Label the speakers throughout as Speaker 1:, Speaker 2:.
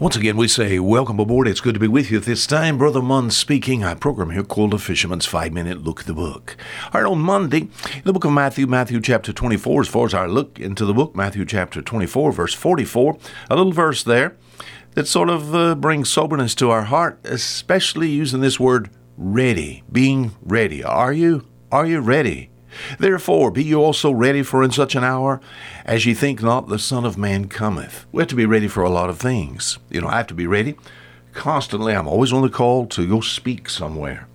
Speaker 1: Once again, we say welcome aboard. It's good to be with you this time. Brother Munn speaking. I program here called A Fisherman's Five Minute Look at the Book. All right, on Monday, the book of Matthew, Matthew chapter 24, as far as our look into the book, Matthew chapter 24, verse 44, a little verse there that sort of uh, brings soberness to our heart, especially using this word ready, being ready. Are you? Are you ready? Therefore, be you also ready, for in such an hour as ye think not the Son of Man cometh. We have to be ready for a lot of things. You know, I have to be ready constantly. I'm always on the call to go speak somewhere.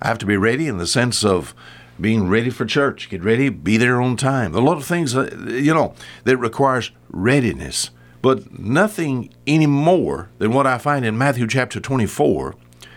Speaker 1: I have to be ready in the sense of being ready for church, get ready, be there on time. A lot of things, uh, you know, that requires readiness. But nothing any more than what I find in Matthew chapter 24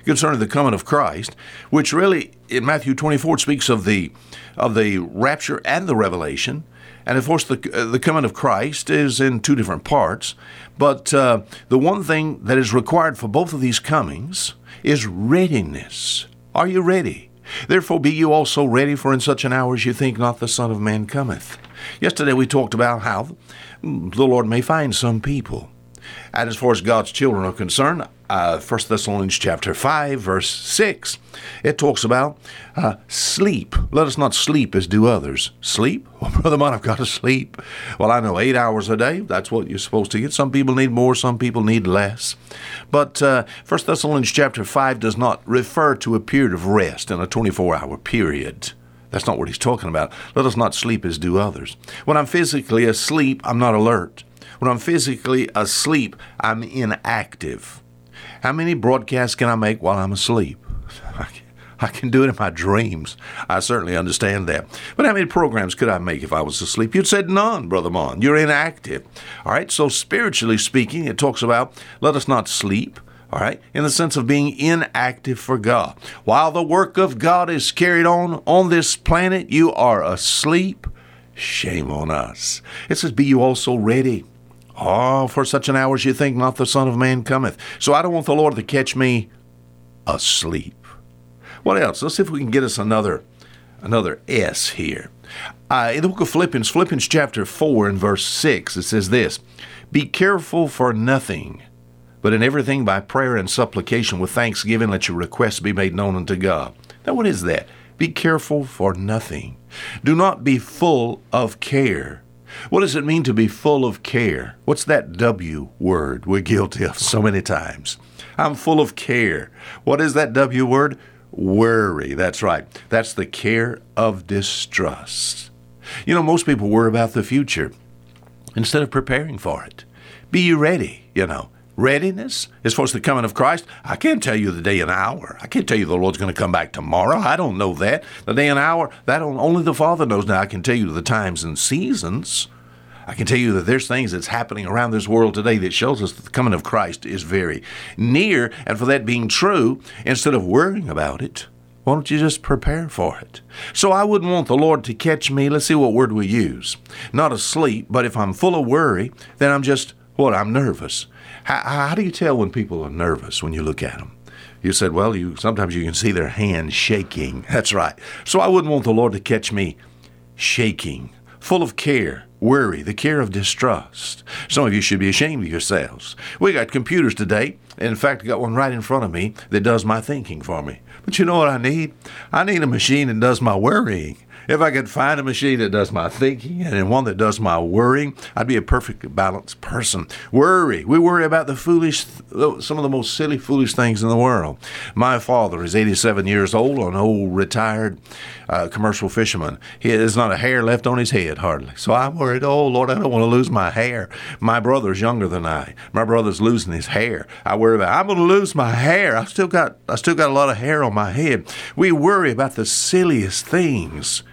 Speaker 1: concerning the coming of Christ, which really in Matthew 24 speaks of the of the rapture and the revelation. And of course, the, uh, the coming of Christ is in two different parts. But uh, the one thing that is required for both of these comings is readiness. Are you ready? Therefore, be you also ready, for in such an hour as you think not the Son of Man cometh. Yesterday, we talked about how the Lord may find some people. And as far as God's children are concerned, uh, 1 Thessalonians chapter 5, verse 6, it talks about uh, sleep. Let us not sleep as do others. Sleep? Well, Brother Man, I've got to sleep. Well, I know eight hours a day, that's what you're supposed to get. Some people need more, some people need less. But uh, 1 Thessalonians chapter 5 does not refer to a period of rest in a 24 hour period. That's not what he's talking about. Let us not sleep as do others. When I'm physically asleep, I'm not alert. When I'm physically asleep, I'm inactive. How many broadcasts can I make while I'm asleep? I can do it in my dreams. I certainly understand that. But how many programs could I make if I was asleep? You'd said none, Brother Mon. You're inactive. All right, so spiritually speaking, it talks about let us not sleep. All right, in the sense of being inactive for God. While the work of God is carried on on this planet, you are asleep. Shame on us. It says, Be you also ready Oh, for such an hour as you think not the Son of Man cometh. So I don't want the Lord to catch me asleep. What else? Let's see if we can get us another another S here. Uh, in the book of Philippians, Philippians chapter 4 and verse 6, it says this Be careful for nothing, but in everything by prayer and supplication with thanksgiving let your requests be made known unto God. Now, what is that? Be careful for nothing. Do not be full of care what does it mean to be full of care? What's that W word we're guilty of so many times? I'm full of care. What is that W word? Worry. That's right. That's the care of distrust. You know, most people worry about the future instead of preparing for it. Be you ready, you know. Readiness as far as the coming of Christ. I can't tell you the day and hour. I can't tell you the Lord's going to come back tomorrow. I don't know that. The day and hour, that only the Father knows. Now, I can tell you the times and seasons. I can tell you that there's things that's happening around this world today that shows us that the coming of Christ is very near. And for that being true, instead of worrying about it, why don't you just prepare for it? So I wouldn't want the Lord to catch me. Let's see what word we use. Not asleep, but if I'm full of worry, then I'm just, what, I'm nervous. How, how do you tell when people are nervous when you look at them? You said, well, you sometimes you can see their hands shaking. That's right. So I wouldn't want the Lord to catch me shaking, full of care, worry, the care of distrust. Some of you should be ashamed of yourselves. We got computers today. In fact, I got one right in front of me that does my thinking for me. But you know what I need? I need a machine that does my worrying. If I could find a machine that does my thinking and one that does my worrying, I'd be a perfectly balanced person. Worry. We worry about the foolish, some of the most silly, foolish things in the world. My father is 87 years old, an old retired uh, commercial fisherman. He has not a hair left on his head, hardly. So I'm worried, oh, Lord, I don't want to lose my hair. My brother's younger than I. My brother's losing his hair. I worry about, I'm going to lose my hair. I still got, I still got a lot of hair on my head. We worry about the silliest things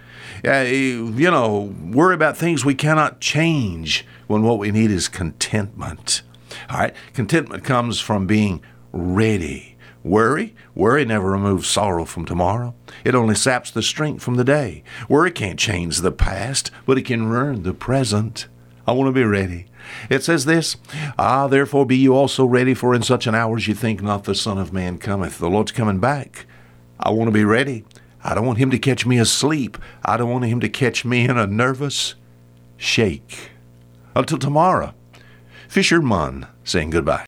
Speaker 1: uh, you know, worry about things we cannot change when what we need is contentment. All right, contentment comes from being ready. Worry, worry never removes sorrow from tomorrow. It only saps the strength from the day. Worry can't change the past, but it can ruin the present. I want to be ready. It says this Ah, therefore be you also ready, for in such an hour as you think not the Son of Man cometh. The Lord's coming back. I want to be ready. I don't want him to catch me asleep. I don't want him to catch me in a nervous shake. Until tomorrow, Fisher Munn saying goodbye.